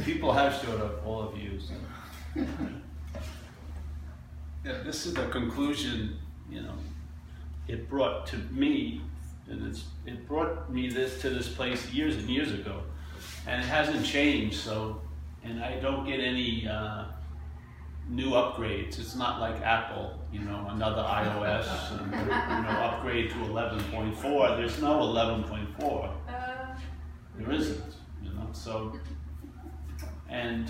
People have showed up, all of you. So. yeah, this is the conclusion, you know, it brought to me, and it's, it brought me this to this place years and years ago. And it hasn't changed, so, and I don't get any uh, new upgrades. It's not like Apple, you know, another iOS, and, you know, upgrade to 11.4. There's no 11.4. Uh, there isn't, you know, so and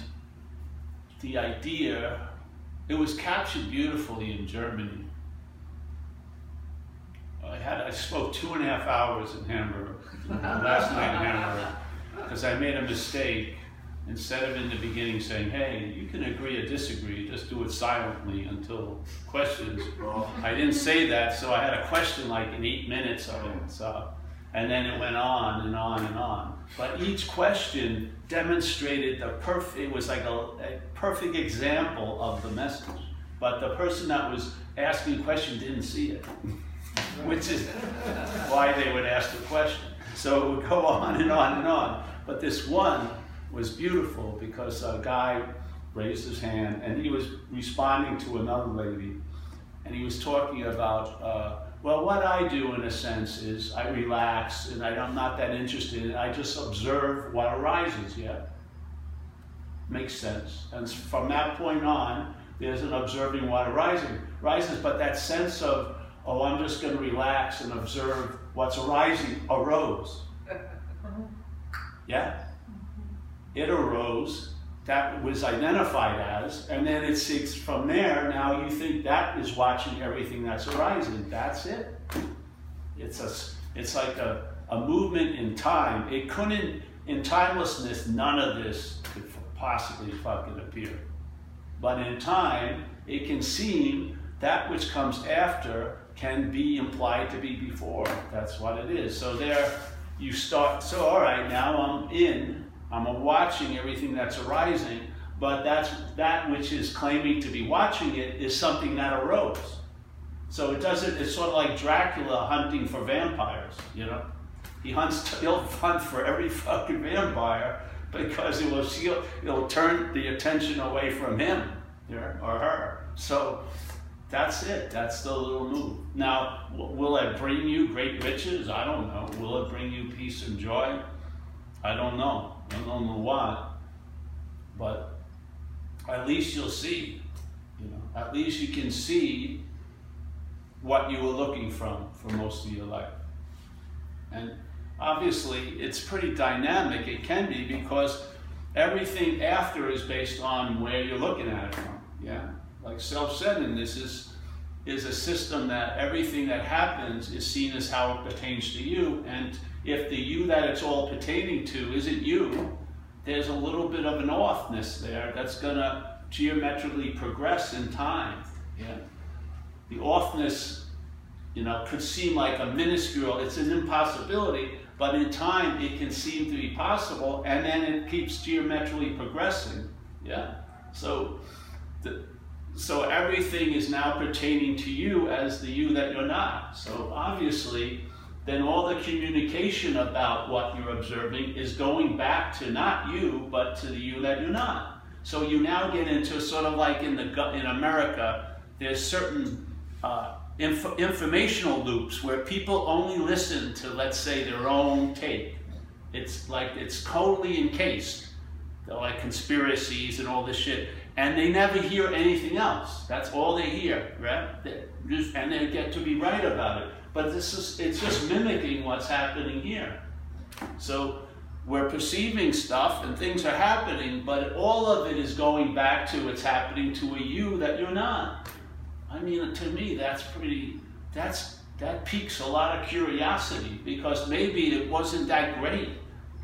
the idea, it was captured beautifully in Germany. I had I spoke two and a half hours in Hamburg last night in Hamburg because I made a mistake. Instead of in the beginning saying, "Hey, you can agree or disagree, just do it silently until questions." I didn't say that, so I had a question like in eight minutes of it. So and then it went on and on and on. But each question demonstrated the perfect, it was like a, a perfect example of the message. But the person that was asking the question didn't see it, which is why they would ask the question. So it would go on and on and on. But this one was beautiful because a guy raised his hand and he was responding to another lady and he was talking about uh, well, what I do in a sense is I relax and I, am not that interested. I just observe what arises, yeah? Makes sense. And from that point on, there's an observing what arising, rises, but that sense of, oh, I'm just going to relax and observe what's arising arose. Yeah? It arose that was identified as, and then it seeks from there. Now you think that is watching everything that's arising. That's it. It's a, it's like a, a movement in time. It couldn't, in timelessness, none of this could possibly fucking appear. But in time, it can seem that which comes after can be implied to be before. That's what it is. So there, you start. So all right, now I'm in I'm watching everything that's arising, but that's that which is claiming to be watching it is something that arose. So it doesn't. It's sort of like Dracula hunting for vampires. You know, he hunts. He'll hunt for every fucking vampire because it will. It'll turn the attention away from him or her. So that's it. That's the little move. Now, will it bring you great riches? I don't know. Will it bring you peace and joy? I don't know. I don't know what, but at least you'll see. You know, at least you can see what you were looking from for most of your life. And obviously, it's pretty dynamic. It can be because everything after is based on where you're looking at it from. Yeah, like self-centeredness is is a system that everything that happens is seen as how it pertains to you, and if the you that it's all pertaining to isn't you, there's a little bit of an offness there that's going to geometrically progress in time. Yeah? The offness, you know, could seem like a minuscule, it's an impossibility, but in time it can seem to be possible, and then it keeps geometrically progressing. Yeah? So, the, so everything is now pertaining to you as the you that you're not. So obviously, then all the communication about what you're observing is going back to not you, but to the you that you're not. So you now get into sort of like in the in America, there's certain uh, inf informational loops where people only listen to, let's say, their own take. It's like it's totally encased, They're like conspiracies and all this shit, and they never hear anything else. That's all they hear, right? Just, and they get to be right about it. But this is, it's just mimicking what's happening here. So we're perceiving stuff and things are happening, but all of it is going back to it's happening to a you that you're not. I mean, to me, that's pretty, that's, that piques a lot of curiosity because maybe it wasn't that great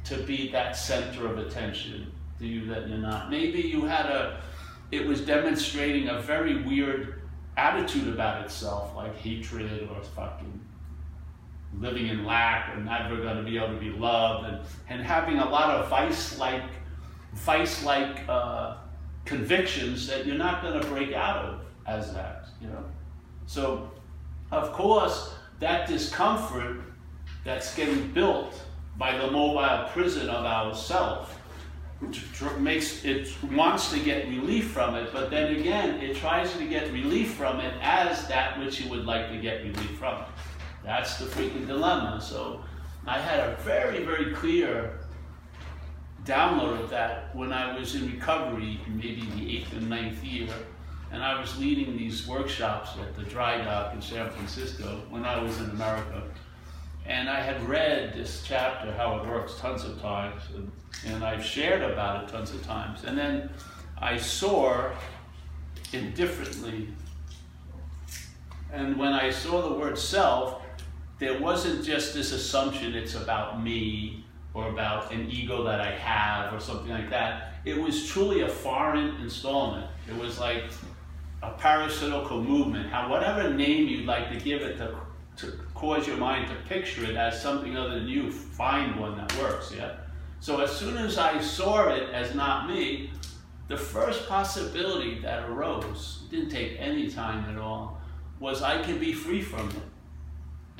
to be that center of attention to you that you're not. Maybe you had a, it was demonstrating a very weird attitude about itself, like hatred or fucking living in lack or never going to be able to be loved, and, and having a lot of vice-like, vice-like uh, convictions that you're not going to break out of as that, you know. So, of course, that discomfort that's getting built by the mobile prison of ourself makes it wants to get relief from it, but then again, it tries to get relief from it as that which it would like to get relief from. That's the freaking dilemma. So I had a very, very clear download of that when I was in recovery, maybe the eighth and ninth year, and I was leading these workshops at the dry dock in San Francisco when I was in America. And I had read this chapter, How It Works, tons of times, and, and I've shared about it tons of times. And then I saw it differently. And when I saw the word self, there wasn't just this assumption it's about me or about an ego that I have or something like that. It was truly a foreign installment. It was like a parasitical movement, how whatever name you'd like to give it to to cause your mind to picture it as something other than you, find one that works, yeah? So as soon as I saw it as not me, the first possibility that arose, didn't take any time at all, was I could be free from it.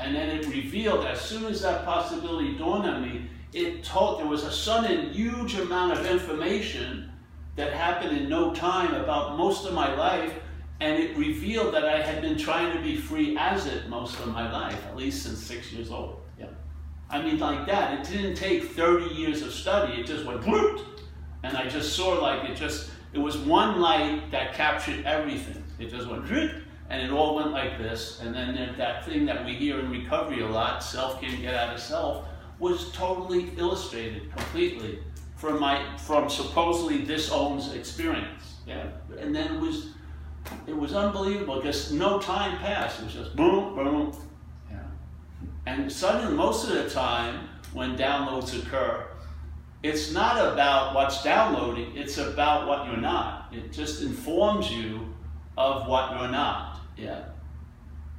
And then it revealed, as soon as that possibility dawned on me, it told, there was a sudden huge amount of information that happened in no time about most of my life and it revealed that I had been trying to be free as it most of my life, at least since six years old. Yeah. I mean, like that. It didn't take 30 years of study. It just went bloop. And I just saw like it just, it was one light that captured everything. It just went drip, and it all went like this. And then that thing that we hear in recovery a lot, self can't get out of self, was totally illustrated completely from my, from supposedly this owns experience. Yeah. And then it was, it was unbelievable because no time passed. It was just boom, boom. Yeah. And suddenly, most of the time, when downloads occur, it's not about what's downloading, it's about what you're not. It just informs you of what you're not. Yeah.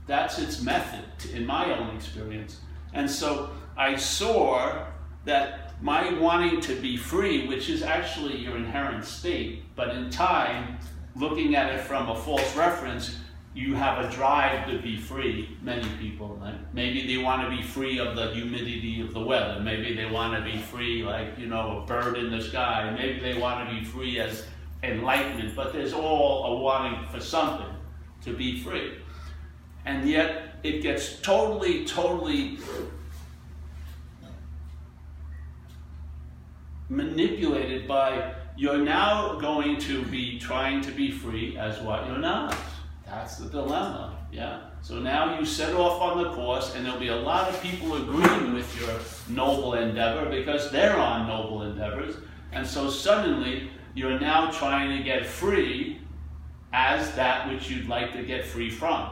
That's its method, in my own experience. And so I saw that my wanting to be free, which is actually your inherent state, but in time, looking at it from a false reference, you have a drive to be free, many people. maybe they want to be free of the humidity of the weather. Maybe they want to be free like, you know, a bird in the sky. Maybe they want to be free as enlightenment. But there's all a wanting for something to be free. And yet it gets totally, totally manipulated by you're now going to be trying to be free as what you're not. That's the dilemma, yeah? So now you set off on the course, and there'll be a lot of people agreeing with your noble endeavor because they're on noble endeavors. And so suddenly, you're now trying to get free as that which you'd like to get free from.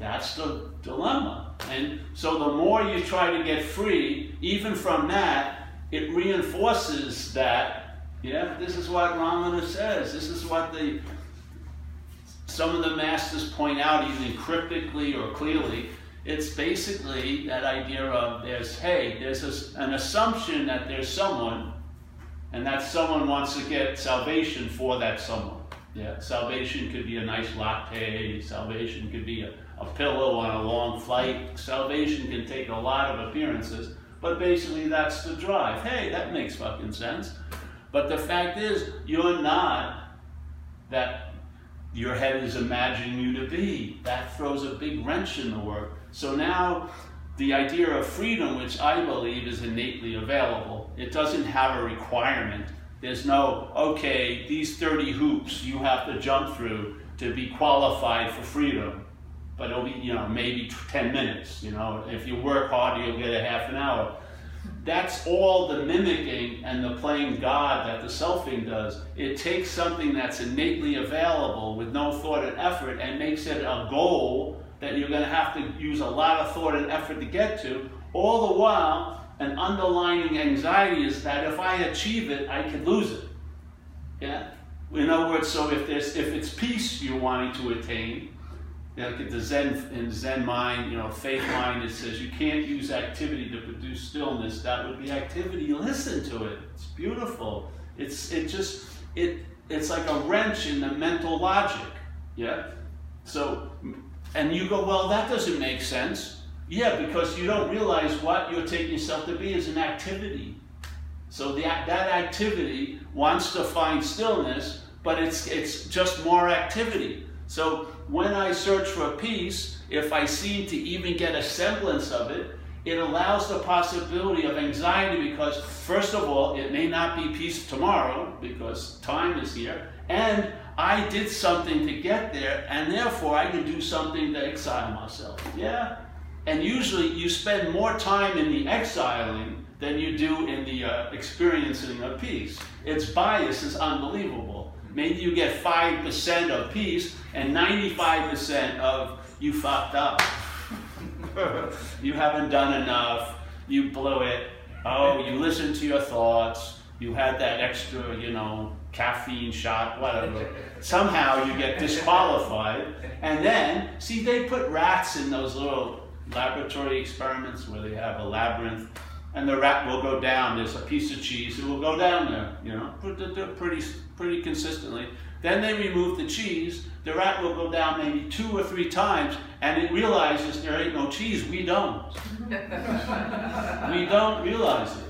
That's the dilemma. And so the more you try to get free, even from that, it reinforces that yeah, this is what Ramana says. This is what the some of the masters point out, either cryptically or clearly. It's basically that idea of there's hey, there's a, an assumption that there's someone, and that someone wants to get salvation for that someone. Yeah, salvation could be a nice latte. Salvation could be a, a pillow on a long flight. Salvation can take a lot of appearances, but basically that's the drive. Hey, that makes fucking sense. But the fact is, you're not that your head is imagining you to be. That throws a big wrench in the work. So now, the idea of freedom, which I believe is innately available, it doesn't have a requirement. There's no, okay, these 30 hoops you have to jump through to be qualified for freedom. But it'll be, you know, maybe 10 minutes. You know, if you work hard, you'll get a half an hour that's all the mimicking and the playing God that the selfing does. It takes something that's innately available with no thought and effort and makes it a goal that you're going to have to use a lot of thought and effort to get to. All the while, an underlying anxiety is that if I achieve it, I could lose it. Yeah? In other words, so if there's if it's peace you're wanting to attain, you know, the Hsin Hsin Ming, you know, faith mind, it says you can't use activity to produce stillness. That would be activity. Listen to it. It's beautiful. It's it just it it's like a wrench in the mental logic. Yeah. So and you go, well, that doesn't make sense. Yeah, because you don't realize what you're taking yourself to be is an activity. So the, that activity wants to find stillness, but it's, it's just more activity. So when I search for peace, if I seem to even get a semblance of it, it allows the possibility of anxiety because, first of all, it may not be peace tomorrow because time is here, and I did something to get there, and therefore I can do something to exile myself. Yeah? And usually you spend more time in the exiling than you do in the uh, experiencing of peace. Its bias is unbelievable. Maybe you get 5% of peace and 95% of you fucked up. you haven't done enough. You blew it. Oh, you listened to your thoughts. You had that extra, you know, caffeine shot, whatever. Somehow you get disqualified. And then, see, they put rats in those little laboratory experiments where they have a labyrinth and the rat will go down. There's a piece of cheese, it will go down there, you know, pretty, pretty consistently. Then they remove the cheese, the rat will go down maybe two or three times, and it realizes there ain't no cheese. We don't. we don't realize it.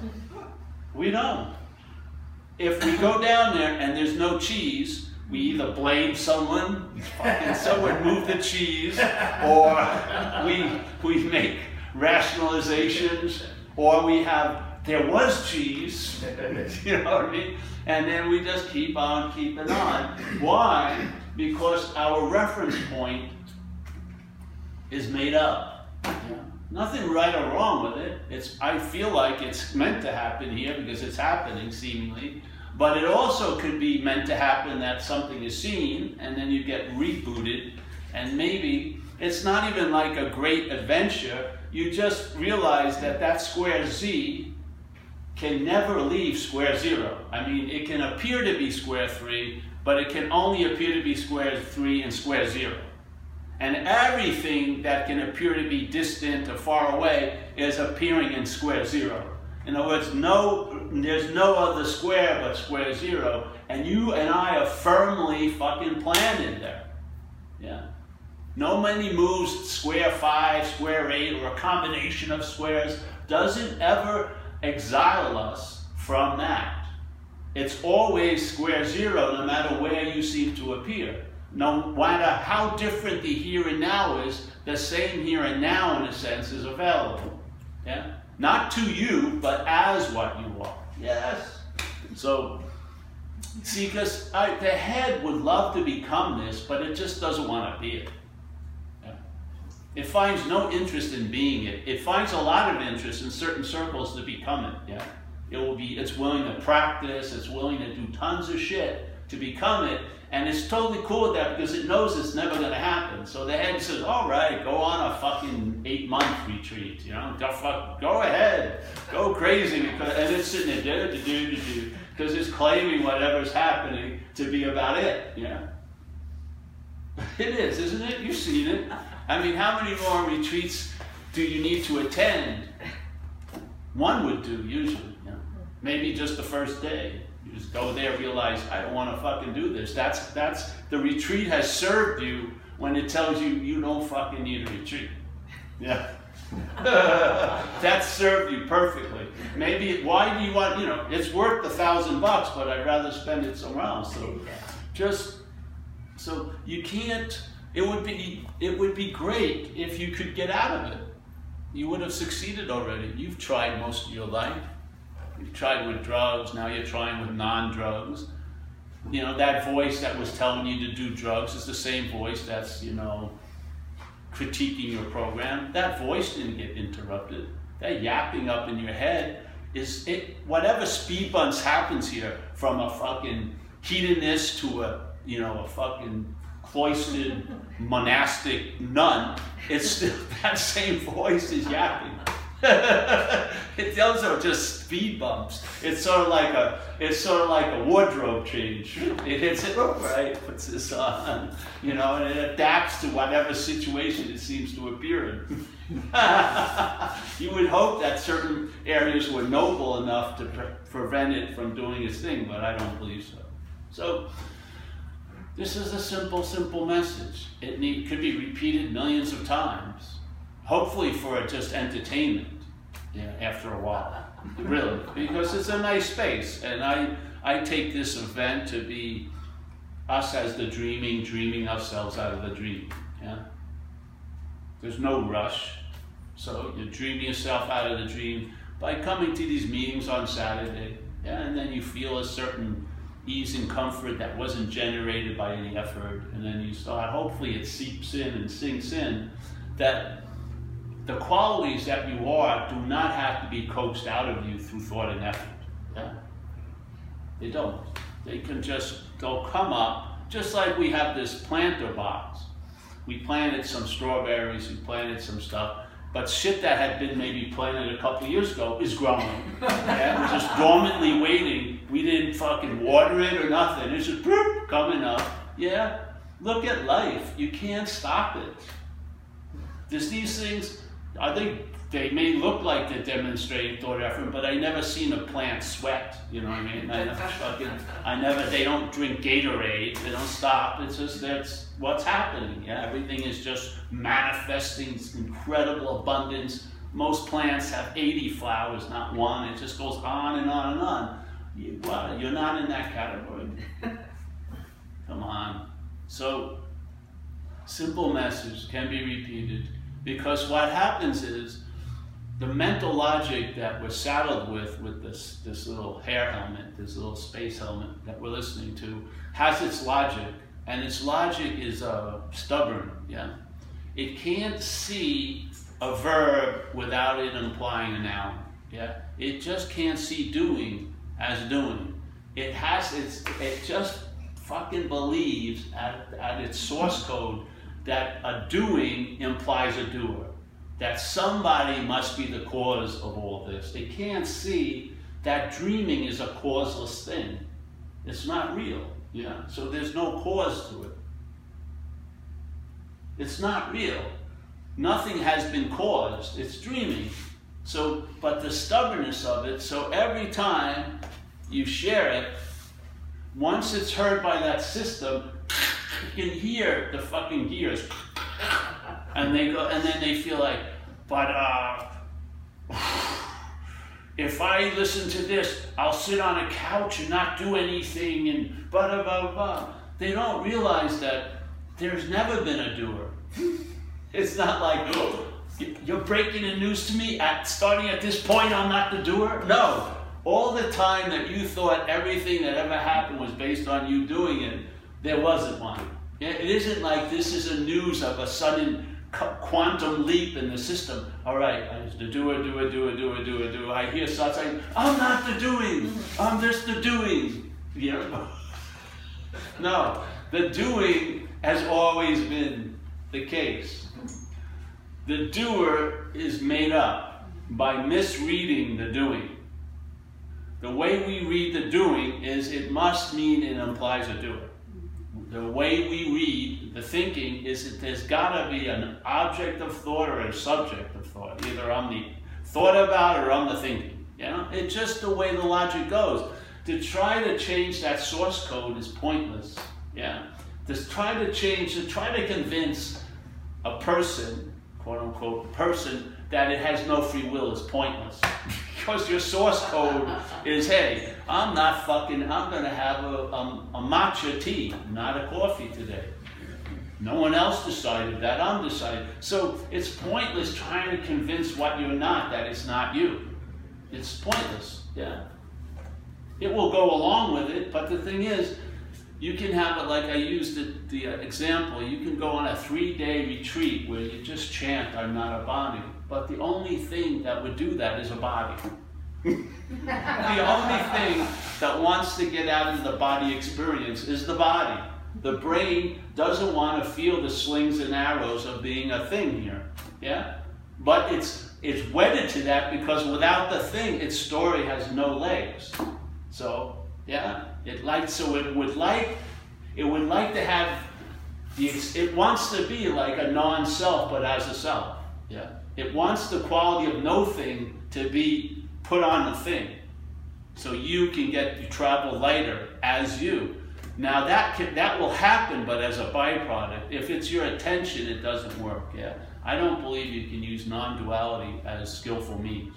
We don't. If we go down there and there's no cheese, we either blame someone, and someone move the cheese, or we, we make rationalizations, or we have, there was cheese, you know what I mean? And then we just keep on keeping on. Why? Because our reference point is made up. Nothing right or wrong with it. It's, I feel like it's meant to happen here because it's happening seemingly. But it also could be meant to happen that something is seen and then you get rebooted and maybe it's not even like a great adventure. You just realize that that square z can never leave square zero. I mean, it can appear to be square three, but it can only appear to be square three and square zero. And everything that can appear to be distant or far away is appearing in square zero. In other words, no, there's no other square but square zero, and you and I are firmly fucking planted there. Yeah. No many moves, square five, square eight, or a combination of squares, doesn't ever exile us from that. It's always square zero no matter where you seem to appear. No matter how different the here and now is, the same here and now, in a sense, is available. Yeah? Not to you, but as what you are. Yes. So, see, because the head would love to become this, but it just doesn't want to be it. It finds no interest in being it. It finds a lot of interest in certain circles to become it. Yeah. It will be. It's willing to practice. It's willing to do tons of shit to become it, and it's totally cool with that because it knows it's never going to happen. So the head says, all right, go on a fucking eight month retreat, you know, go, fuck, go ahead, go crazy. Because, and it's sitting there, do, do, do, do, because it's claiming whatever's happening to be about it, yeah. It is, isn't it? You've seen it. I mean, how many more retreats do you need to attend? One would do, usually. You know? Maybe just the first day. You just go there, realize I don't want to fucking do this. That's that's the retreat has served you when it tells you you don't fucking need a retreat. Yeah. that served you perfectly. Maybe why do you want you know it's worth a thousand bucks, but I'd rather spend it somewhere else. So just so you can't. It would be it would be great if you could get out of it. You would have succeeded already. You've tried most of your life. You've tried with drugs, now you're trying with non drugs. You know, that voice that was telling you to do drugs is the same voice that's, you know, critiquing your program. That voice didn't get interrupted. That yapping up in your head is it whatever speed bumps happens here from a fucking hedonist to a you know a fucking cloistered monastic nun, it's still that same voice is yapping. it, those are just speed bumps. It's sort of like a it's sort of like a wardrobe change. It hits it oh, right, puts this on, you know, and it adapts to whatever situation it seems to appear in. you would hope that certain areas were noble enough to pre prevent it from doing its thing, but I don't believe so. So this is a simple, simple message. It need, could be repeated millions of times hopefully for just entertainment yeah, after a while. really, because it's a nice space, and I I take this event to be us as the dreaming, dreaming ourselves out of the dream. Yeah. There's no rush, so you dream yourself out of the dream by coming to these meetings on Saturday, yeah, and then you feel a certain ease and comfort that wasn't generated by any effort, and then you start. Hopefully, it seeps in and sinks in that the qualities that you are do not have to be coaxed out of you through thought and effort. Yeah? They don't. They can just go come up, just like we have this planter box. We planted some strawberries, we planted some stuff, but shit that had been maybe planted a couple years ago is growing. yeah? Was just dormantly waiting. We didn't fucking water it or nothing. It's just boop, coming up. Yeah? Look at life. You can't stop it. There's these things, I think they may look like they're demonstrating thought effort, but I never seen a plant sweat. You know what I mean? I never, fucking, I never. They don't drink Gatorade. They don't stop. It's just that's what's happening. Yeah, everything is just manifesting incredible abundance. Most plants have 80 flowers, not one. It just goes on and on and on. You, well, you're not in that category. Come on. So, simple message can be repeated because what happens is the mental logic that we're saddled with, with this, this little hair helmet, this little space helmet that we're listening to, has its logic, and its logic is uh, stubborn, yeah? It can't see a verb without it implying a noun, yeah? It just can't see doing as doing. It has, its, it just fucking believes at, at its source code that a doing implies a doer that somebody must be the cause of all this. They can't see that dreaming is a causeless thing. It's not real. Yeah. So there's no cause to it. It's not real. Nothing has been caused. It's dreaming. So, but the stubbornness of it, so every time you share it, once it's heard by that system, you can hear the fucking gears and they go, and then they feel like, but uh, if I listen to this, I'll sit on a couch and not do anything, and blah blah blah. They don't realize that there's never been a doer. it's not like oh, you're breaking the news to me at starting at this point. I'm not the doer. No, all the time that you thought everything that ever happened was based on you doing it, there wasn't one. It isn't like this is a news of a sudden quantum leap in the system. All right, I just the doer, doer, doer, doer, doer, doer. I hear start saying, I'm not the doing, mm-hmm. I'm just the doing. Yeah. no, the doing has always been the case. The doer is made up by misreading the doing. The way we read the doing is it must mean it implies a doer the way we read the thinking is that there's got to be an object of thought or a subject of thought. Either I'm the thought about or I'm the thinking. You know, it's just the way the logic goes. To try to change that source code is pointless. Yeah. To try to change, to try to convince a person, quote unquote, person, that it has no free will is pointless. because your source code is, hey, I'm not fucking, I'm going to have a, a, a matcha tea, not a coffee today. No one else decided that, I'm deciding. So it's pointless trying to convince what you're not that it's not you. It's pointless, yeah. It will go along with it, but the thing is, you can have it like I used the, the uh, example, you can go on a three day retreat where you just chant, I'm not a body. But the only thing that would do that is a body. the only thing that wants to get out of the body experience is the body. The brain doesn't want to feel the slings and arrows of being a thing here. Yeah? But it's it's wedded to that because without the thing, its story has no legs. So, yeah, it likes so it would like it would like to have the it wants to be like a non-self but as a self. Yeah. It wants the quality of no thing to be put on the thing. So you can get, you travel lighter as you. Now that can, that will happen, but as a byproduct. If it's your attention, it doesn't work. Yeah, I don't believe you can use non-duality as skillful means.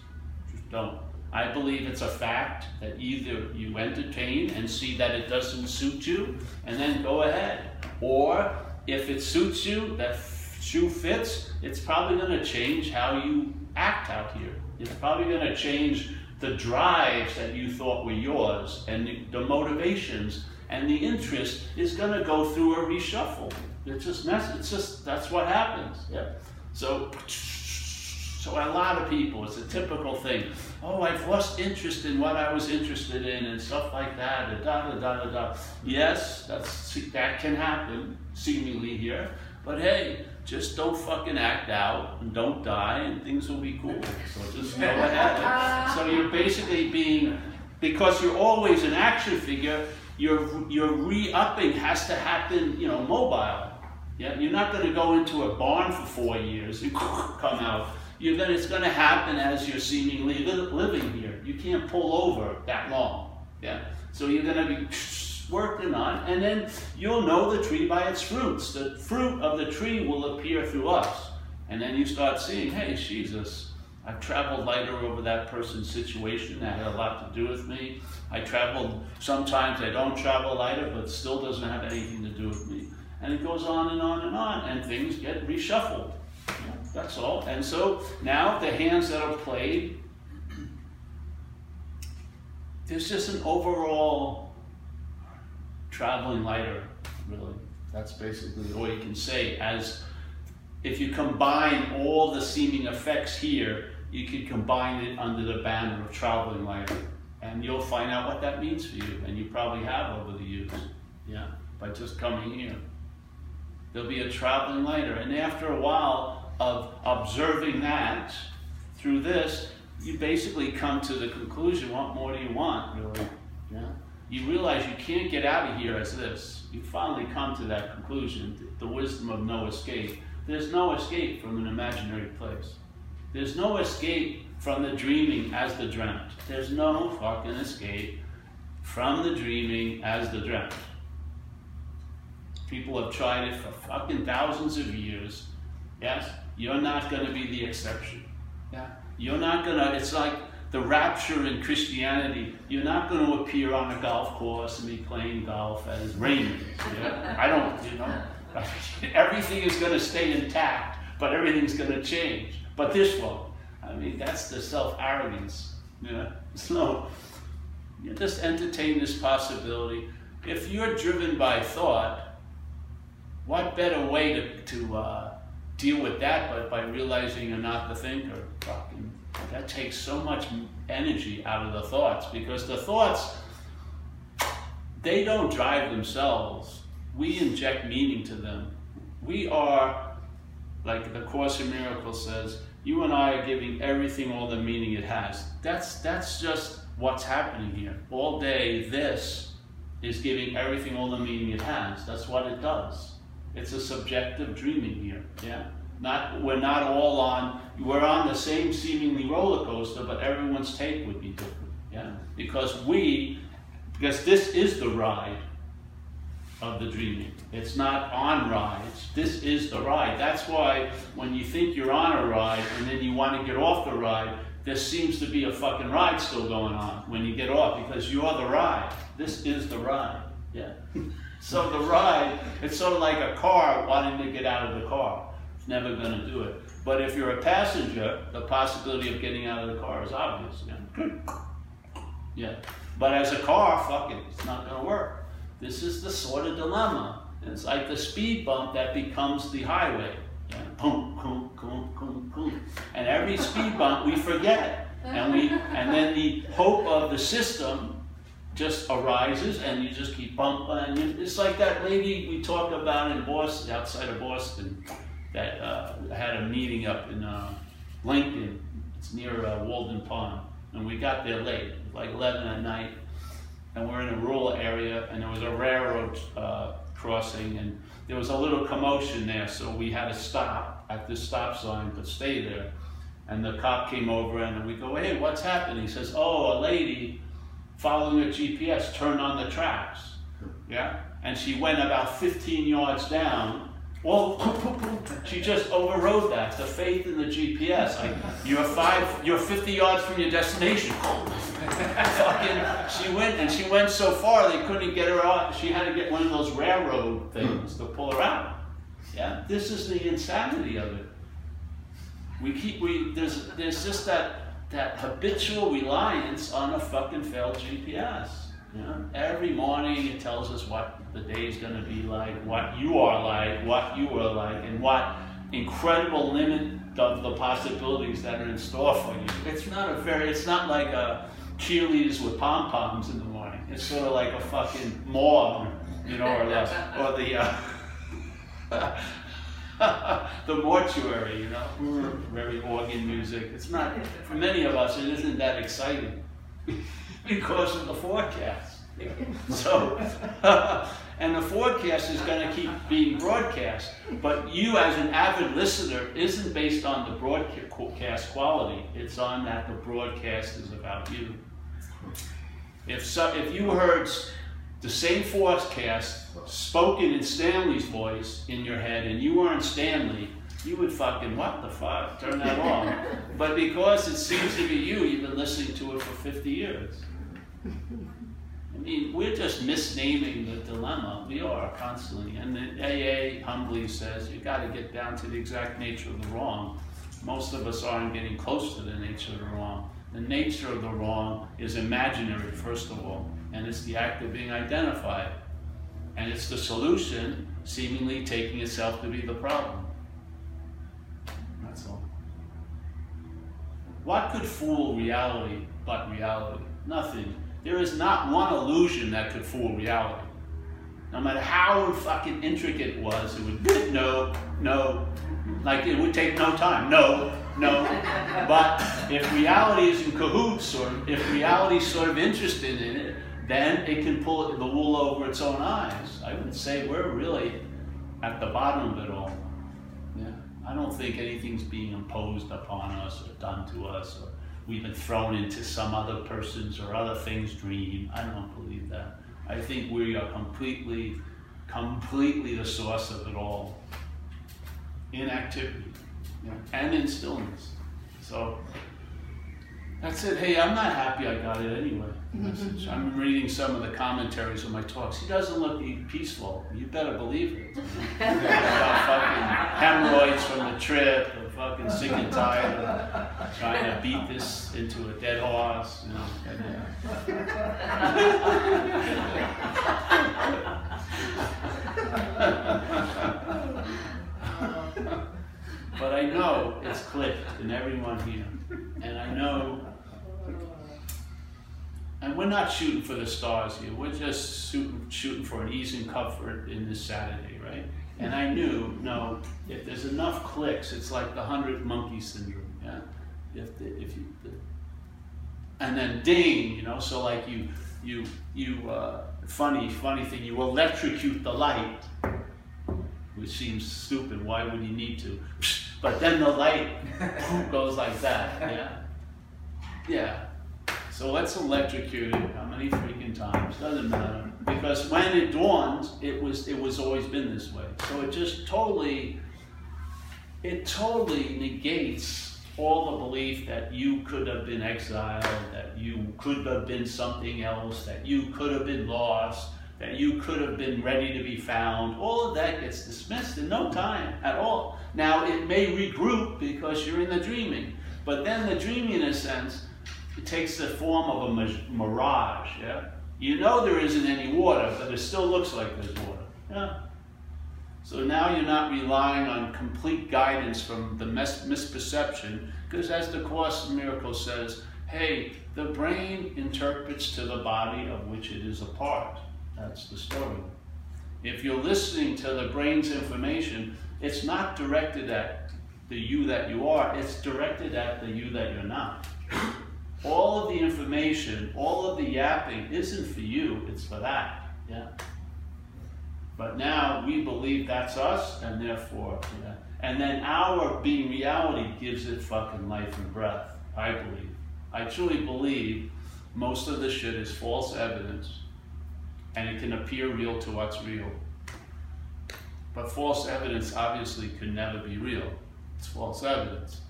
Just don't. I believe it's a fact that either you entertain and see that it doesn't suit you, and then go ahead. Or if it suits you, that shoe fits, it's probably going to change how you act out here. It's probably going to change the drives that you thought were yours and the, motivations and the interest is going to go through a reshuffle. It's just mess. It's just that's what happens. Yeah. So, so a lot of people, it's a typical thing. Oh, I've lost interest in what I was interested in and stuff like that. And da da da da da. Yes, that's that can happen seemingly here. But hey, just don't fucking act out and don't die and things will be cool. So just go ahead. so you're basically being, because you're always an action figure, your, your re-upping has to happen, you know, mobile. Yeah, you're not going to go into a barn for four years and come out. You're gonna, it's going to happen as you're seemingly living here. You can't pull over that long. Yeah, so you're going to be working on, and then you'll know the tree by its fruits. The fruit of the tree will appear through us. And then you start seeing, hey, Jesus, I've traveled lighter over that person's situation. That had a lot to do with me. I traveled, sometimes I don't travel lighter, but still doesn't have anything to do with me. And it goes on and on and on, and things get reshuffled. that's all. And so now the hands that are played, there's just an overall traveling lighter, really. That's basically all you can say. As if you combine all the seeming effects here, you can combine it under the banner of traveling lighter. And you'll find out what that means for you. And you probably have over the years. Yeah, by just coming here. There'll be a traveling lighter. And after a while of observing that through this, you basically come to the conclusion, what more do you want, really? Yeah you realize you can't get out of here as this. You finally come to that conclusion, the wisdom of no escape. There's no escape from an imaginary place. There's no escape from the dreaming as the dreamt. There's no fucking escape from the dreaming as the dreamt. People have tried it for fucking thousands of years. Yes? You're not going to be the exception. Yeah? You're not going to, it's like the rapture in Christianity, you're not going to appear on a golf course and be playing golf as Raymond. Yeah? I don't, you know. Everything is going to stay intact, but everything's going to change. But this won't. I mean, that's the self arrogance. Yeah? So, you just entertain this possibility. If you're driven by thought, what better way to, to uh, deal with that but by realizing you're not the thinker? Fucking that takes so much energy out of the thoughts because the thoughts, they don't drive themselves. We inject meaning to them. We are, like the Course in Miracles says, you and I are giving everything all the meaning it has. That's, that's just what's happening here. All day, this is giving everything all the meaning it has. That's what it does. It's a subjective dreaming here. Yeah. Not, we're not all on, we're on the same seemingly roller coaster, but everyone's take would be different. Yeah? Because we, because this is the ride of the dreaming. It's not on rides. This is the ride. That's why when you think you're on a ride and then you want to get off the ride, there seems to be a fucking ride still going on when you get off because you're the ride. This is the ride. Yeah. so the ride, it's sort of like a car wanting to get out of the car. It's never going to do it. But if you're a passenger, the possibility of getting out of the car is obvious. Yeah. yeah. But as a car, fuck it, it's not going to work. This is the sort of dilemma. It's like the speed bump that becomes the highway. Boom, boom, boom, boom, boom. And every speed bump we forget. And we and then the hope of the system just arises and you just keep bumping. It's like that lady we talked about in Boston, outside of Boston that uh, had a meeting up in uh, Lincoln. It's near uh, Walden Pond. And we got there late, like 11 at night. And we're in a rural area, and there was a railroad uh, crossing, and there was a little commotion there, so we had to stop at this stop sign, but stay there. And the cop came over, and we go, hey, what's happening? He says, oh, a lady following a GPS turned on the tracks. Yeah? And she went about 15 yards down, Well, she just overrode that. The faith in the GPS. Like you're five, you're 50 yards from your destination. Fucking, she went and she went so far they couldn't get her out. She had to get one of those railroad things to pull her out. Yeah, this is the insanity of it. We keep we there's there's just that that habitual reliance on a fucking failed GPS. Know, every morning it tells us what the day is going to be like, what you are like, what you are like, and what incredible limit of the possibilities that are in store for you. It's not a very, it's not like a cheerleaders with pom poms in the morning. It's sort of like a fucking morgue, you know, or the, or the, uh, the mortuary, you know, very organ music. It's not, for many of us, it isn't that exciting because of the forecast. So, and the forecast is going to keep being broadcast, but you as an avid listener isn't based on the broadcast quality. It's on that the broadcast is about you. If so, if you heard the same forecast spoken in Stanley's voice in your head and you weren't Stanley, you would fucking what the fuck turn that off. but because it seems to be you, you've been listening to it for 50 years. I mean, we're just misnaming the dilemma. We are constantly. And the AA humbly says you've got to get down to the exact nature of the wrong. Most of us aren't getting close to the nature of the wrong. The nature of the wrong is imaginary, first of all, and it's the act of being identified. And it's the solution seemingly taking itself to be the problem. That's all. What could fool reality but reality? Nothing. There is not one illusion that could fool reality. No matter how fucking intricate it was, it would no, no, like it would take no time. No, no. But if reality is in cahoots, or if reality is sort of interested in it, then it can pull the wool over its own eyes. I would say we're really at the bottom of it all. Yeah. I don't think anything's being imposed upon us or done to us or we've been thrown into some other person's or other thing's dream. I don't believe that. I think we are completely, completely the source of it all in activity and in stillness. So that's it. Hey, I'm not happy I got it anyway. Mm-hmm. Message. I'm reading some of the commentaries of my talks. He doesn't look peaceful. You better believe it. About fucking hemorrhoids from the trip, fucking sick and tired of trying to beat this into a dead horse. You know. but I know it's clicked in everyone here, and I know and we're not shooting for the stars here. We're just shooting, shooting for an ease and comfort in this Saturday, right? And I knew, no, if there's enough clicks, it's like the hundred monkey syndrome, yeah. If the, if you, the, and then ding, you know, so like you, you, you, uh, funny, funny thing, you electrocute the light, which seems stupid. Why would you need to? But then the light goes like that, yeah. Yeah, so let's electrocute it. How many freaking times? Doesn't matter. Because when it dawned, it was it was always been this way. So it just totally it totally negates all the belief that you could have been exiled, that you could have been something else, that you could have been lost, that you could have been ready to be found. All of that gets dismissed in no time at all. Now it may regroup because you're in the dreaming, but then the dreaming in a sense it takes the form of a mirage, yeah? You know there isn't any water, but it still looks like there's water, yeah? So now you're not relying on complete guidance from the mis misperception, because as the Course in Miracles says, hey, the brain interprets to the body of which it is a part. That's the story. If you're listening to the brain's information, it's not directed at the you that you are, it's directed at the you that you're not all of the information, all of the yapping isn't for you, it's for that. Yeah. But now we believe that's us, and therefore, yeah. And then our being reality gives it fucking life and breath. I believe. I truly believe most of the shit is false evidence, and it can appear real to what's real. But false evidence obviously could never be real. It's false evidence.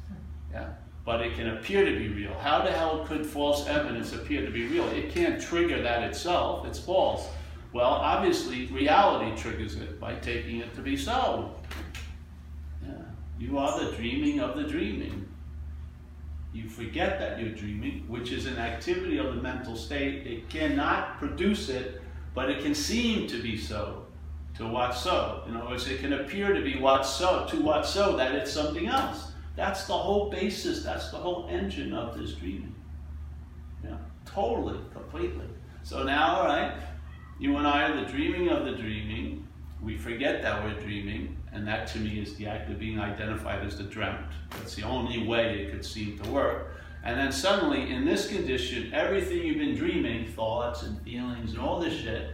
Yeah. But it can appear to be real. How the hell could false evidence appear to be real? It can't trigger that itself. It's false. Well, obviously, reality triggers it by taking it to be so. Yeah. You are the dreaming of the dreaming. You forget that you're dreaming, which is an activity of the mental state. It cannot produce it, but it can seem to be so to what so. In other words, it can appear to be what so, to what so, that it's something else. That's the whole basis, that's the whole engine of this dreaming. Yeah, totally, completely. So now, all right, you and I are the dreaming of the dreaming. We forget that we're dreaming, and that to me is the act of being identified as the dreamt. That's the only way it could seem to work. And then suddenly, in this condition, everything you've been dreaming, thoughts and feelings and all this shit,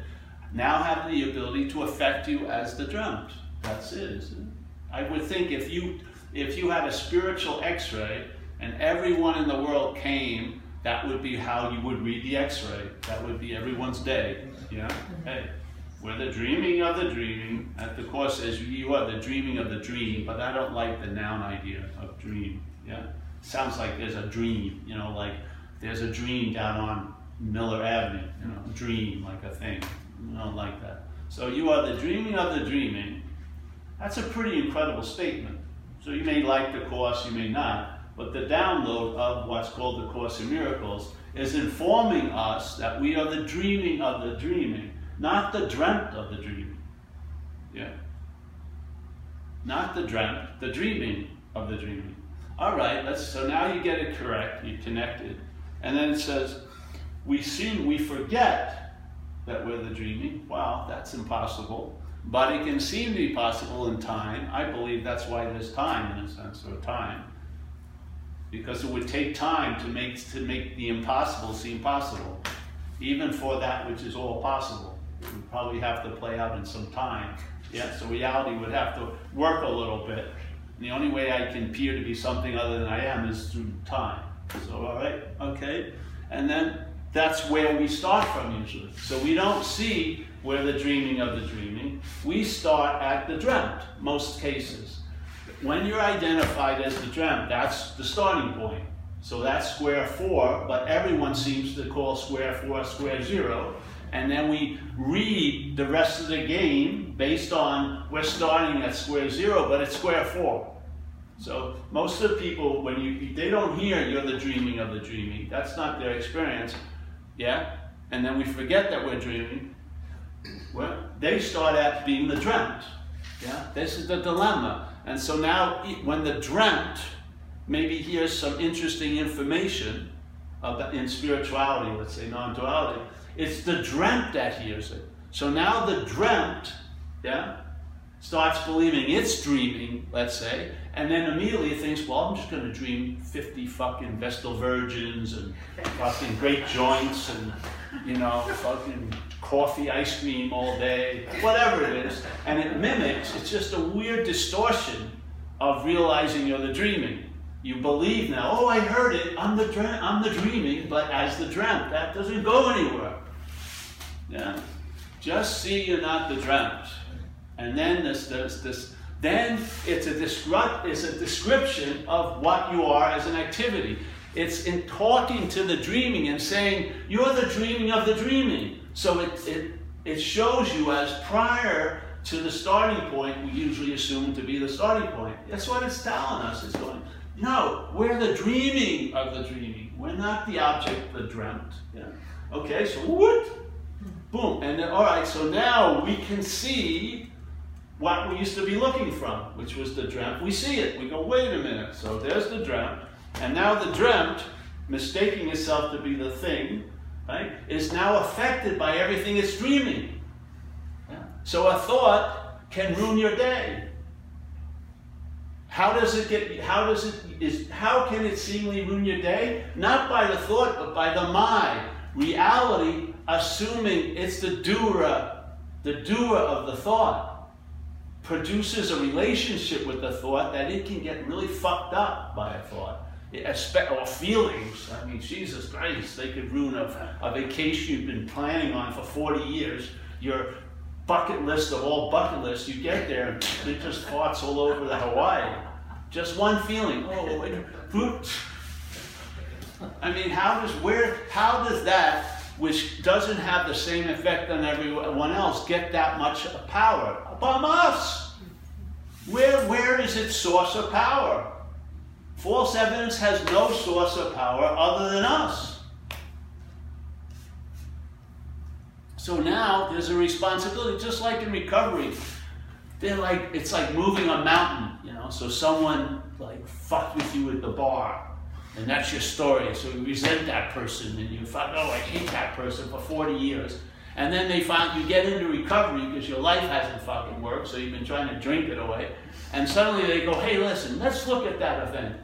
now have the ability to affect you as the dreamt. That's it, it? I would think if you if you had a spiritual x-ray and everyone in the world came, that would be how you would read the x-ray. That would be everyone's day. Yeah? Mm-hmm. Hey, we're the dreaming of the dreaming. At the course says you are the dreaming of the dream, but I don't like the noun idea of dream. Yeah? Sounds like there's a dream, you know, like there's a dream down on Miller Avenue, you know, dream like a thing. I don't like that. So you are the dreaming of the dreaming. That's a pretty incredible statement. So you may like the Course, you may not, but the download of what's called the Course in Miracles is informing us that we are the dreaming of the dreaming, not the dreamt of the dreaming. Yeah. Not the dreamt, the dreaming of the dreaming. All right, let's so now you get it correct, you connected. And then it says, we seem we forget that we're the dreaming. Wow, that's impossible. But it can seem to be possible in time. I believe that's why there's time, in a sense, or time. Because it would take time to make, to make the impossible seem possible. Even for that which is all possible. It would probably have to play out in some time. Yeah, so reality would have to work a little bit. And the only way I can appear to be something other than I am is through time. So, all right, okay. And then that's where we start from usually. So we don't see where the dreaming of the dreaming. We start at the dreamt, most cases. When you're identified as the dreamt, that's the starting point. So that's square four, but everyone seems to call square four square zero. And then we read the rest of the game based on we're starting at square zero, but it's square four. So most of the people, when you they don't hear you're the dreaming of the dreaming, that's not their experience yeah? And then we forget that we're dreaming. Well, they start out being the dreamt. Yeah? This is the dilemma. And so now, when the dreamt maybe hears some interesting information about, in spirituality, let's say non duality, it's the dreamt that hears it. So now the dreamt, yeah, starts believing it's dreaming, let's say, and then immediately thinks, well, I'm just going to dream 50 fucking Vestal Virgins and fucking great joints and, you know, fucking coffee, ice cream all day, whatever it is. And it mimics, it's just a weird distortion of realizing you're the dreaming. You believe now, oh, I heard it, I'm the, I'm the dreaming, but as the dreamt, that doesn't go anywhere. Yeah? Just see you're not the dreamt. And then this, this, this then it's a, descri- it's a description of what you are as an activity. It's in talking to the dreaming and saying, You're the dreaming of the dreaming. So it, it, it shows you as prior to the starting point, we usually assume to be the starting point. That's what it's telling us. It's going, No, we're the dreaming of the dreaming. We're not the object the dreamt. Yeah. Okay, so what? Boom. And then, all right, so now we can see what we used to be looking from, which was the dreamt. We see it. We go, wait a minute. So there's the dreamt. And now the dreamt, mistaking itself to be the thing, right, is now affected by everything it's dreaming. So a thought can ruin your day. How does it get, how does it, is, how can it seemingly ruin your day? Not by the thought, but by the mind. Reality, assuming it's the doer, the doer of the thought produces a relationship with the thought that it can get really fucked up by a thought. Or feelings. I mean, Jesus Christ, they could ruin a, a vacation you've been planning on for 40 years. You're bucket list of all bucket lists. You get there, and there's just thoughts all over the Hawaii. Just one feeling. Oh, wait, I mean, how does where? How does that, which doesn't have the same effect on everyone else, get that much power? From us. Where where is its source of power? False evidence has no source of power other than us. So now there's a responsibility, just like in recovery. They're like it's like moving a mountain, you know. So someone like fucked with you at the bar, and that's your story. So you resent that person, and you thought, oh, I hate that person for 40 years. And then they find you get into recovery because your life hasn't fucking worked, so you've been trying to drink it away. And suddenly they go, hey, listen, let's look at that event.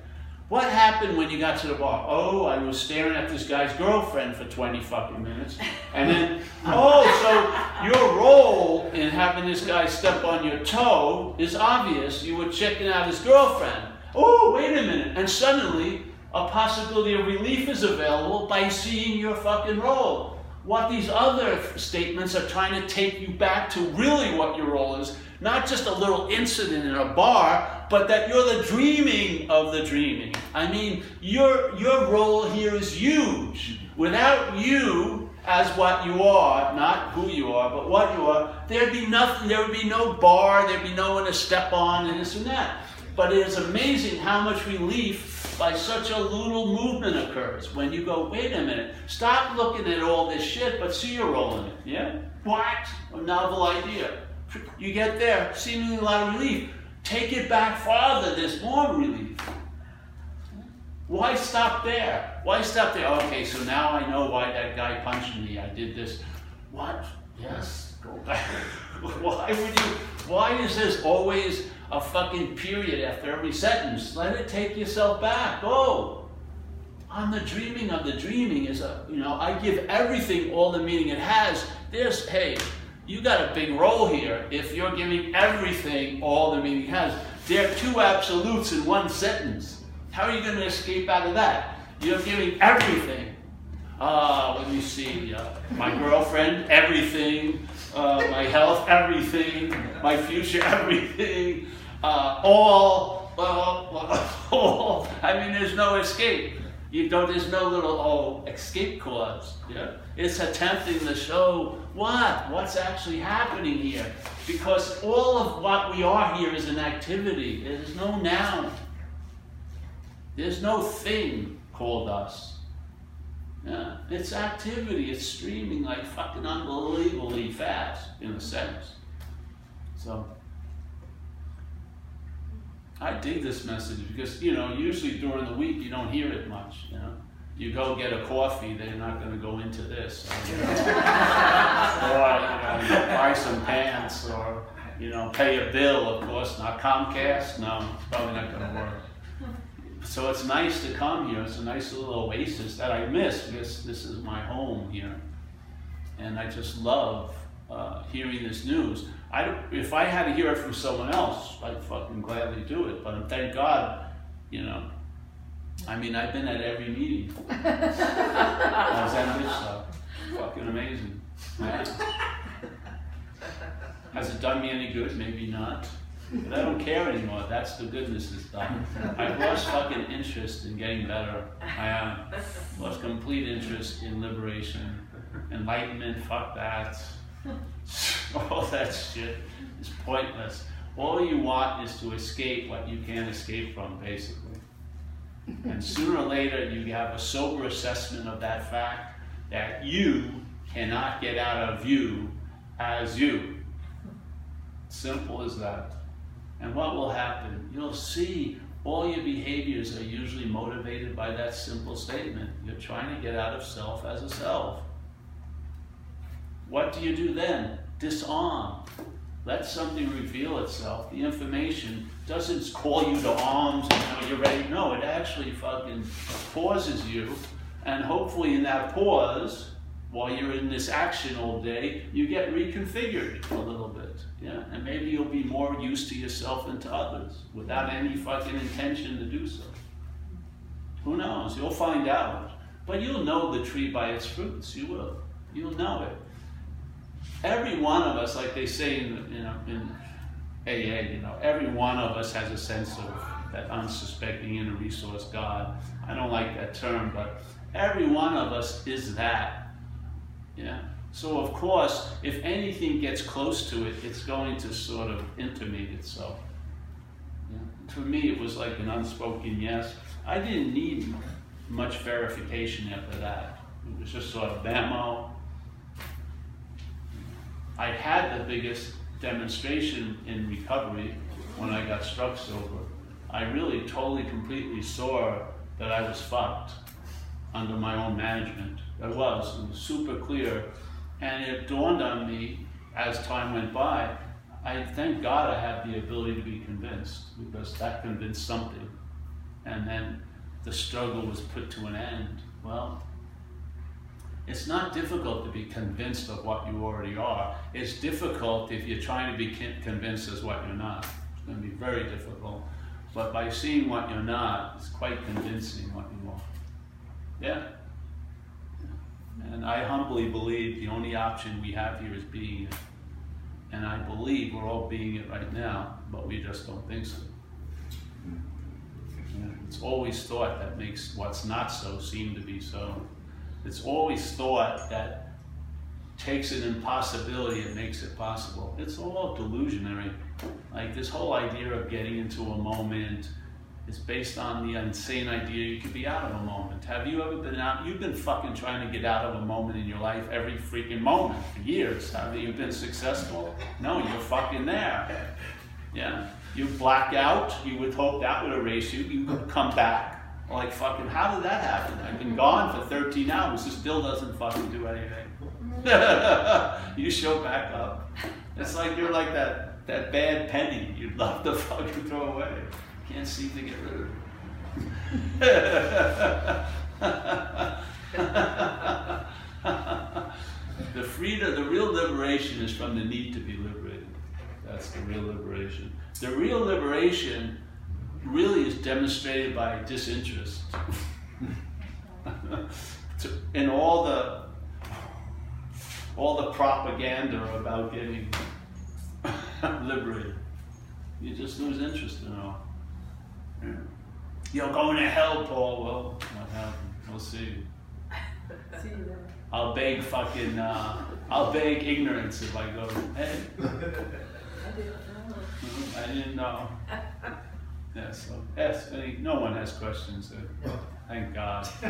What happened when you got to the bar? Oh, I was staring at this guy's girlfriend for 20 fucking minutes. And then, oh, so your role in having this guy step on your toe is obvious. You were checking out his girlfriend. Oh, wait a minute. And suddenly, a possibility of relief is available by seeing your fucking role. What these other statements are trying to take you back to really what your role is not just a little incident in a bar, but that you're the dreaming of the dreaming. I mean, your, your role here is huge. Without you as what you are, not who you are, but what you are, there'd be nothing, there would be no bar, there'd be no one to step on, and this and that. But it is amazing how much relief by such a little movement occurs when you go, wait a minute, stop looking at all this shit, but see your role in it. Yeah? What? A novel idea. You get there, seemingly a lot of relief. Take it back farther, there's more relief. Why stop there? Why stop there? Okay, so now I know why that guy punched me. I did this. What? Yes, go back. why would you? Why is this always a fucking period after every sentence? Let it take yourself back. Go. On the dreaming of the dreaming is a, you know, I give everything all the meaning it has. There's, hey, you got a big role here if you're giving everything all the meaning has. There are two absolutes in one sentence. How are you going to escape out of that? You're giving everything. Uh, let me see. Uh, my girlfriend, everything. Uh, my health, everything. My future, everything. Uh, all, all. I mean, there's no escape. You don't, there's no little, oh, escape clause. Yeah? It's attempting to show what? What's actually happening here. Because all of what we are here is an activity. There's no noun. There's no thing called us. Yeah? It's activity. It's streaming like fucking unbelievably fast, in a sense. So, I dig this message because, you know, usually during the week you don't hear it much, you know. You go get a coffee, they're not going to go into this. Or, you know, or you know, buy some pants or, you know, pay a bill, of course, not Comcast. No, probably not going to work. So it's nice to come here. It's a nice little oasis that I miss because this is my home here. And I just love uh, hearing this news. I, if I had to hear it from someone else, I'd fucking gladly do it. But thank God, you know. I mean, I've been at every meeting. As enriched stuff. Fucking amazing. Has it done me any good? Maybe not. But I don't care anymore. That's the goodness is done. I've lost fucking interest in getting better. I. Lost complete interest in liberation. Enlightenment, fuck that. all that shit is pointless. All you want is to escape what you can't escape from, basically. And sooner or later, you have a sober assessment of that fact that you cannot get out of you as you. Simple as that. And what will happen? You'll see all your behaviors are usually motivated by that simple statement. You're trying to get out of self as a self. What do you do then? Disarm. Let something reveal itself. The information doesn't call you to arms and now you're ready. No, it actually fucking pauses you. And hopefully, in that pause, while you're in this action all day, you get reconfigured a little bit. Yeah? And maybe you'll be more used to yourself and to others without any fucking intention to do so. Who knows? You'll find out. But you'll know the tree by its fruits. You will. You'll know it. every one of us, like they say in, know, in AA, you know, every one of us has a sense of that unsuspecting inner resource God. I don't like that term, but every one of us is that. Yeah. So of course, if anything gets close to it, it's going to sort of intimate itself. Yeah. For me, it was like an unspoken yes. I didn't need much verification after that. It was just sort of bammo. I had the biggest demonstration in recovery when I got struck sober. I really totally, completely saw that I was fucked under my own management. I was. It was super clear. And it dawned on me as time went by, I thank God I had the ability to be convinced because that convinced something. And then the struggle was put to an end. Well, it's not difficult to be convinced of what you already are. It's difficult if you're trying to be convinced as what you're not. It's going to be very difficult. But by seeing what you're not, it's quite convincing what you are. Yeah. And I humbly believe the only option we have here is being it. And I believe we're all being it right now, but we just don't think so. Hmm. It's always thought that makes what's not so seem to be so. It's always thought that takes an impossibility and makes it possible. It's all delusionary. Like this whole idea of getting into a moment is based on the insane idea you could be out of a moment. Have you ever been out? You've been fucking trying to get out of a moment in your life every freaking moment for years. Have you been successful? No, you're fucking there. Yeah. You black out, you would hope that would erase you. You come back. Like fucking, how did that happen? I've been gone for 13 hours. It still doesn't fucking do anything. you show back up. It's like you're like that that bad penny you'd love to fucking throw away. Can't seem to get rid of it. the freedom, the real liberation is from the need to be liberated. That's the real liberation. The real liberation really is demonstrated by disinterest in all the all the propaganda about getting liberated. You just lose interest in all. You're going to hell, Paul. Well, what happened? We'll see. see I'll beg fucking, uh, I'll beg ignorance if I go, hey. I didn't know. Yeah, so, yes, any, no one has questions. Uh, thank God.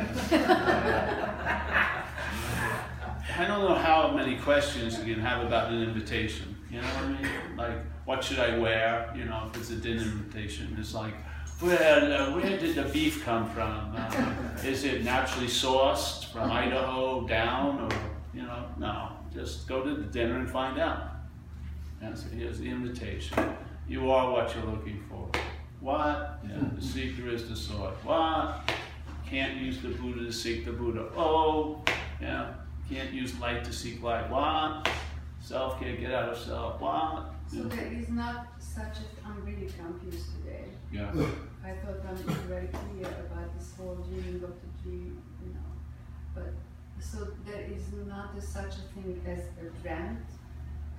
I don't know how many questions you can have about an invitation. You know what I mean? Like, what should I wear? You know, if it's a dinner invitation, it's like, well, uh, where did the beef come from? Uh, is it naturally sourced from Idaho down, or you know? No, just go to the dinner and find out. And so here's the invitation. You are what you're looking for. What? Yeah, the seeker is the sword. What? Can't use the Buddha to seek the Buddha. Oh, yeah. Can't use light to seek light. What? Self can't get out of self. What? So there is not such a. I'm really confused today. Yeah. I thought I'm very clear about this whole dreaming of the dream, you know. But so there is not a, such a thing as a dreamt.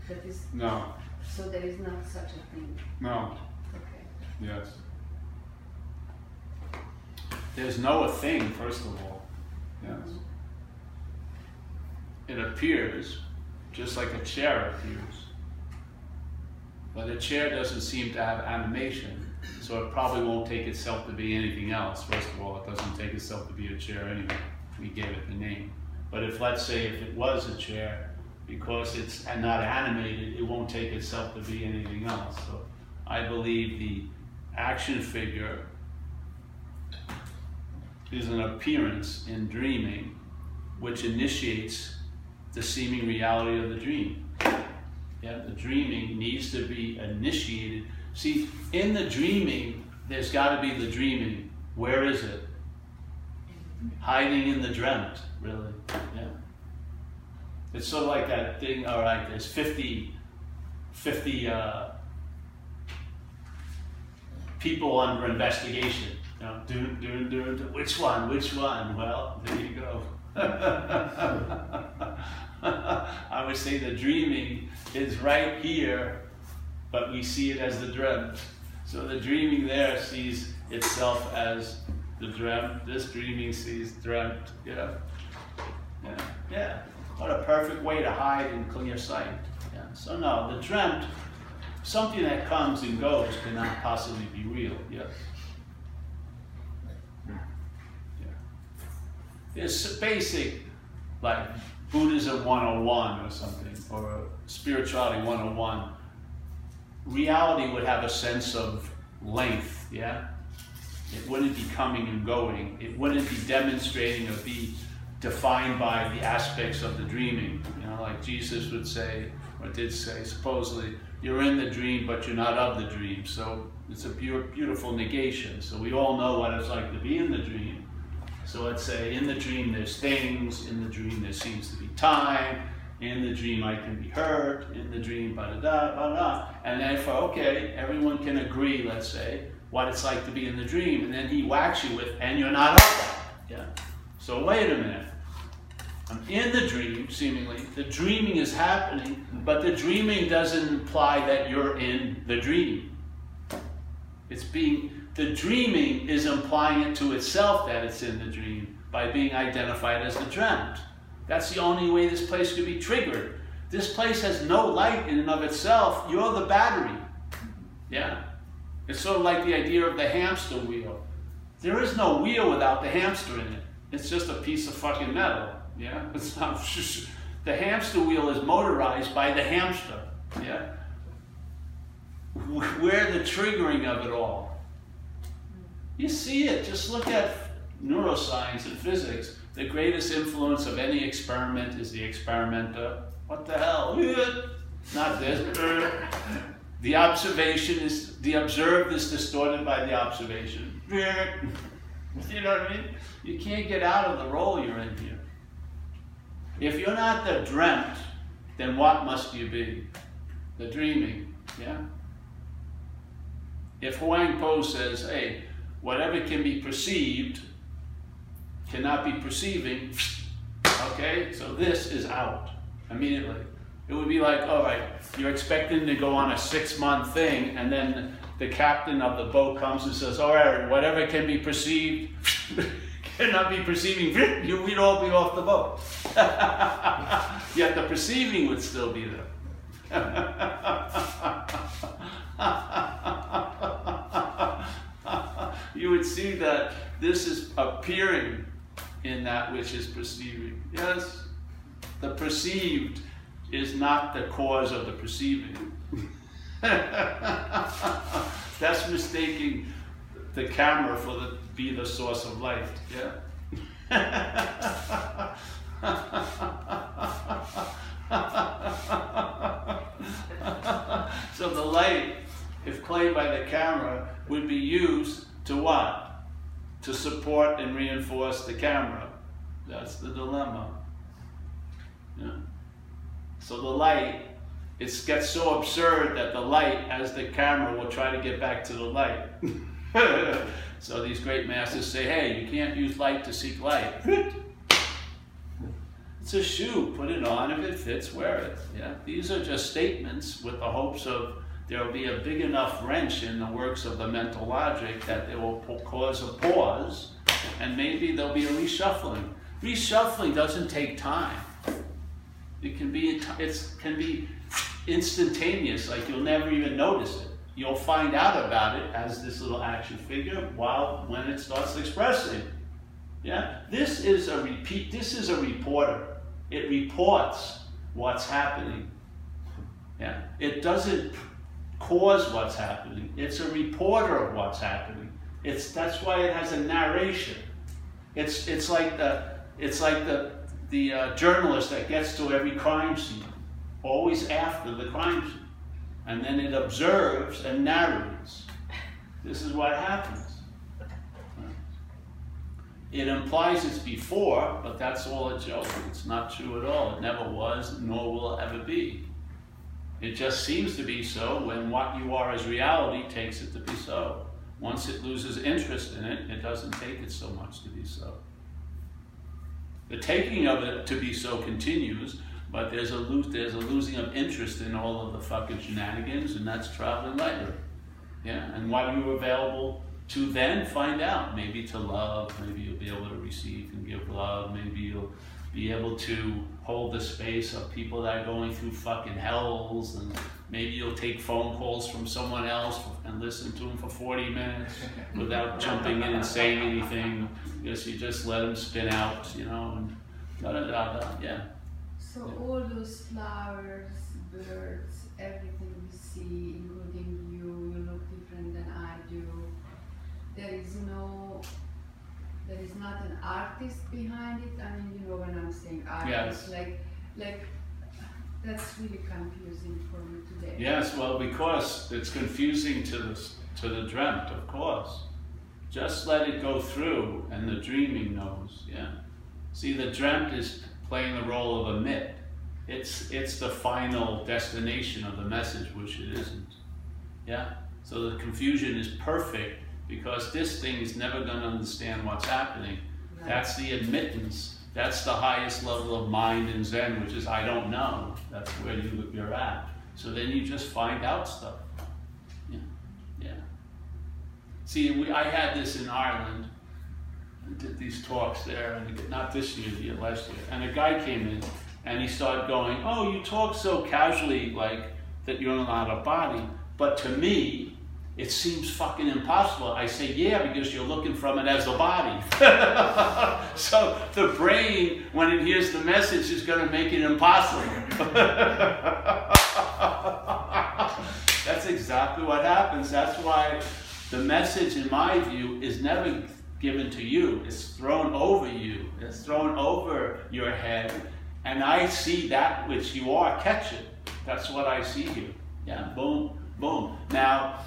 That is. No. So there is not such a thing. No. Okay. Yes. There's no a thing, first of all. Yes. Mm-hmm. It appears just like a chair appears. But a chair doesn't seem to have animation, so it probably won't take itself to be anything else. First of all, it doesn't take itself to be a chair anyway. We gave it the name. But if, let's say, if it was a chair, because it's not animated, it won't take itself to be anything else. So I believe the action figure is an appearance in dreaming which initiates the seeming reality of the dream. Yeah, the dreaming needs to be initiated. See, in the dreaming, there's got to be the dreaming. Where is it? Hiding in the dreamt, really. Yeah. It's sort of like that thing, all right, there's 50, 50 uh, people under investigation. You know, which one, which one? Well, there you go. I would say the dreaming is right here, but we see it as the dreamt. So the dreaming there sees itself as the dreamt. This dreaming sees dreamt. Yeah. Yeah. Yeah. What a perfect way to hide in clear sight. Yeah. So no, the dreamt, something that comes and goes cannot possibly be real. Yeah. Yeah. It's basic, like Buddhism 101 or something, or spirituality 101. Reality would have a sense of length, yeah? It wouldn't be coming and going. It wouldn't be demonstrating or be defined by the aspects of the dreaming. You know, like Jesus would say, or did say, supposedly, you're in the dream, but you're not of the dream. So it's a beautiful negation. So we all know what it's like to be in the dream. So let's say in the dream there's things, in the dream there seems to be time, in the dream I can be hurt, in the dream, ba da da, ba da. And then for, okay, everyone can agree, let's say, what it's like to be in the dream. And then he whacks you with, and you're not that. Yeah? So wait a minute. I'm in the dream, seemingly. The dreaming is happening, but the dreaming doesn't imply that you're in the dream. It's being, the dreaming is implying it to itself that it's in the dream by being identified as the dreamt. That's the only way this place could be triggered. This place has no light in and of itself. You're the battery. Yeah? It's sort of like the idea of the hamster wheel. There is no wheel without the hamster in it. It's just a piece of fucking metal. Yeah, it's not. the hamster wheel is motorized by the hamster. Yeah, we're the triggering of it all. You see it. Just look at neuroscience and physics. The greatest influence of any experiment is the experimenter. What the hell? Not this. The observation is the observed is distorted by the observation. You know what I mean? You can't get out of the role you're in here. If you're not the dreamt, then what must you be? The dreaming, yeah? If Huang Po says, hey, whatever can be perceived cannot be perceiving, okay, so this is out immediately. It would be like, all right, you're expecting to go on a six month thing, and then the captain of the boat comes and says, all right, whatever can be perceived cannot be perceiving, you, we'd all be off the boat. Yet the perceiving would still be there. you would see that this is appearing in that which is perceiving. Yes, the perceived is not the cause of the perceiving. That's mistaking the camera for the be the source of light. Yeah. so the light, if claimed by the camera, would be used to what? To support and reinforce the camera. That's the dilemma. Yeah. So the light, it gets so absurd that the light, as the camera, will try to get back to the light. so these great masters say, hey, you can't use light to seek light. It's a shoe. Put it on. If it fits, wear it. Yeah. These are just statements with the hopes of there will be a big enough wrench in the works of the mental logic that it will cause a pause, and maybe there'll be a reshuffling. Reshuffling doesn't take time. It can be it can be instantaneous, like you'll never even notice it. You'll find out about it as this little action figure while when it starts expressing. Yeah, this is a repeat. This is a reporter. It reports what's happening. Yeah, it doesn't cause what's happening. It's a reporter of what's happening. It's that's why it has a narration. It's it's like the it's like the the uh, journalist that gets to every crime scene, always after the crime scene. And then it observes and narrates. This is what happens. It implies it's before, but that's all a joke. It's not true at all. It never was, nor will it ever be. It just seems to be so when what you are as reality takes it to be so. Once it loses interest in it, it doesn't take it so much to be so. The taking of it to be so continues, but there's a lo- there's a losing of interest in all of the fucking shenanigans, and that's traveling lighter. Yeah, and what you're available to then find out. Maybe to love, maybe you'll be able to receive and give love, maybe you'll be able to hold the space of people that are going through fucking hells, and maybe you'll take phone calls from someone else and listen to them for 40 minutes without jumping in and saying anything. Because you just let them spin out, you know, and da da da da, yeah. So all those flowers, birds, everything we see, including you, you look different than I do. There is no, there is not an artist behind it. I mean, you know when I'm saying artist, Yes. like, like that's really confusing for me today. Yes, well, because it's confusing to the, to the dreamt, of course. Just let it go through, and the dreaming knows, yeah. See, the dreamt is playing the role of a myth. It's, it's the final destination of the message, which it isn't. Yeah? So the confusion is perfect because this thing is never going to understand what's happening. Right. That's the admittance. That's the highest level of mind in Zen, which is I don't know. That's where you, you're at. So then you just find out stuff. Yeah. Yeah. See, we, I had this in Ireland. I did these talks there, and not this year, the year last year. And a guy came in, and he started going, "Oh, you talk so casually, like that you're not a body." But to me, it seems fucking impossible. I say, "Yeah, because you're looking from it as a body." so the brain, when it hears the message, is going to make it impossible. That's exactly what happens. That's why the message, in my view, is never given to you. It's thrown over you. It's thrown over your head. And I see that which you are, catch it. That's what I see here. Yeah, boom, boom. Now,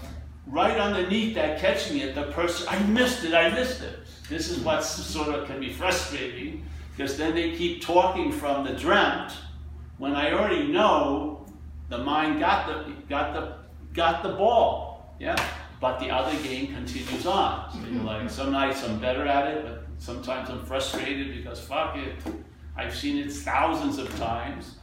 right underneath that catching it, the person, I missed it, I missed it. This is what sort of can be frustrating because then they keep talking from the dreamt when I already know the mind got the got the got the ball. Yeah. But the other game continues on. So you're like, mm-hmm. some nights I'm better at it, but sometimes I'm frustrated because fuck it. I've seen it thousands of times.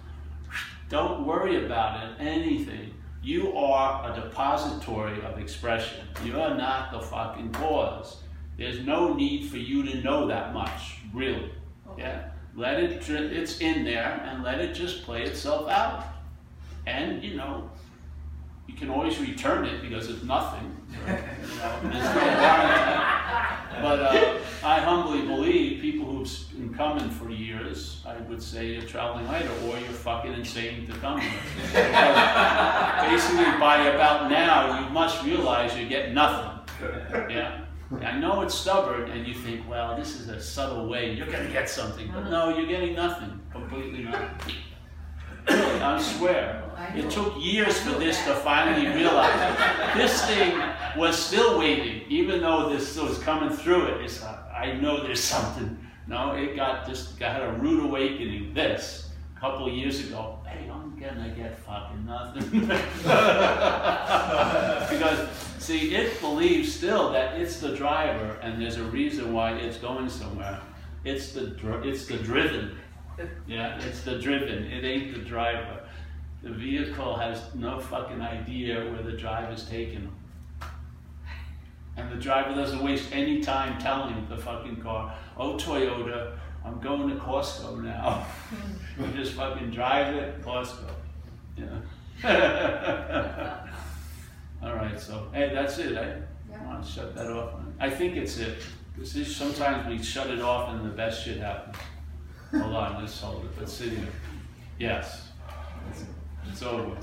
Don't worry about it, anything. You are a depository of expression. You are not the fucking cause. There's no need for you to know that much, really. Yeah? Let it, it's in there and let it just play itself out. And, you know, you can always return it because it's nothing. You know, there's no. But uh, I humbly believe people who've been coming for years, I would say you're traveling later or you're fucking insane to come here. Basically, by about now, you must realize you get nothing. Yeah. I know it's stubborn, and you think, well, this is a subtle way, you're going to get something. But no, you're getting nothing. Completely nothing. I swear. It took years for this to finally realize it. This thing was still waiting, even though this was coming through it. It's, I know there's something. No, it got just got a rude awakening. This a couple years ago. Hey, I'm gonna get fucking nothing. because see, it believes still that it's the driver, and there's a reason why it's going somewhere. It's the it's the driven. Yeah, it's the driven. It ain't the driver. The vehicle has no fucking idea where the driver's taking them. And the driver doesn't waste any time telling the fucking car, oh Toyota, I'm going to Costco now. you just fucking drive it, Costco. Yeah. All right, so hey, that's it. I Yeah. want to shut that off. I think it's it. This is sometimes we shut it off and the best shit happens. Hold on, let's hold it. Let's sit here. Yes. It's over.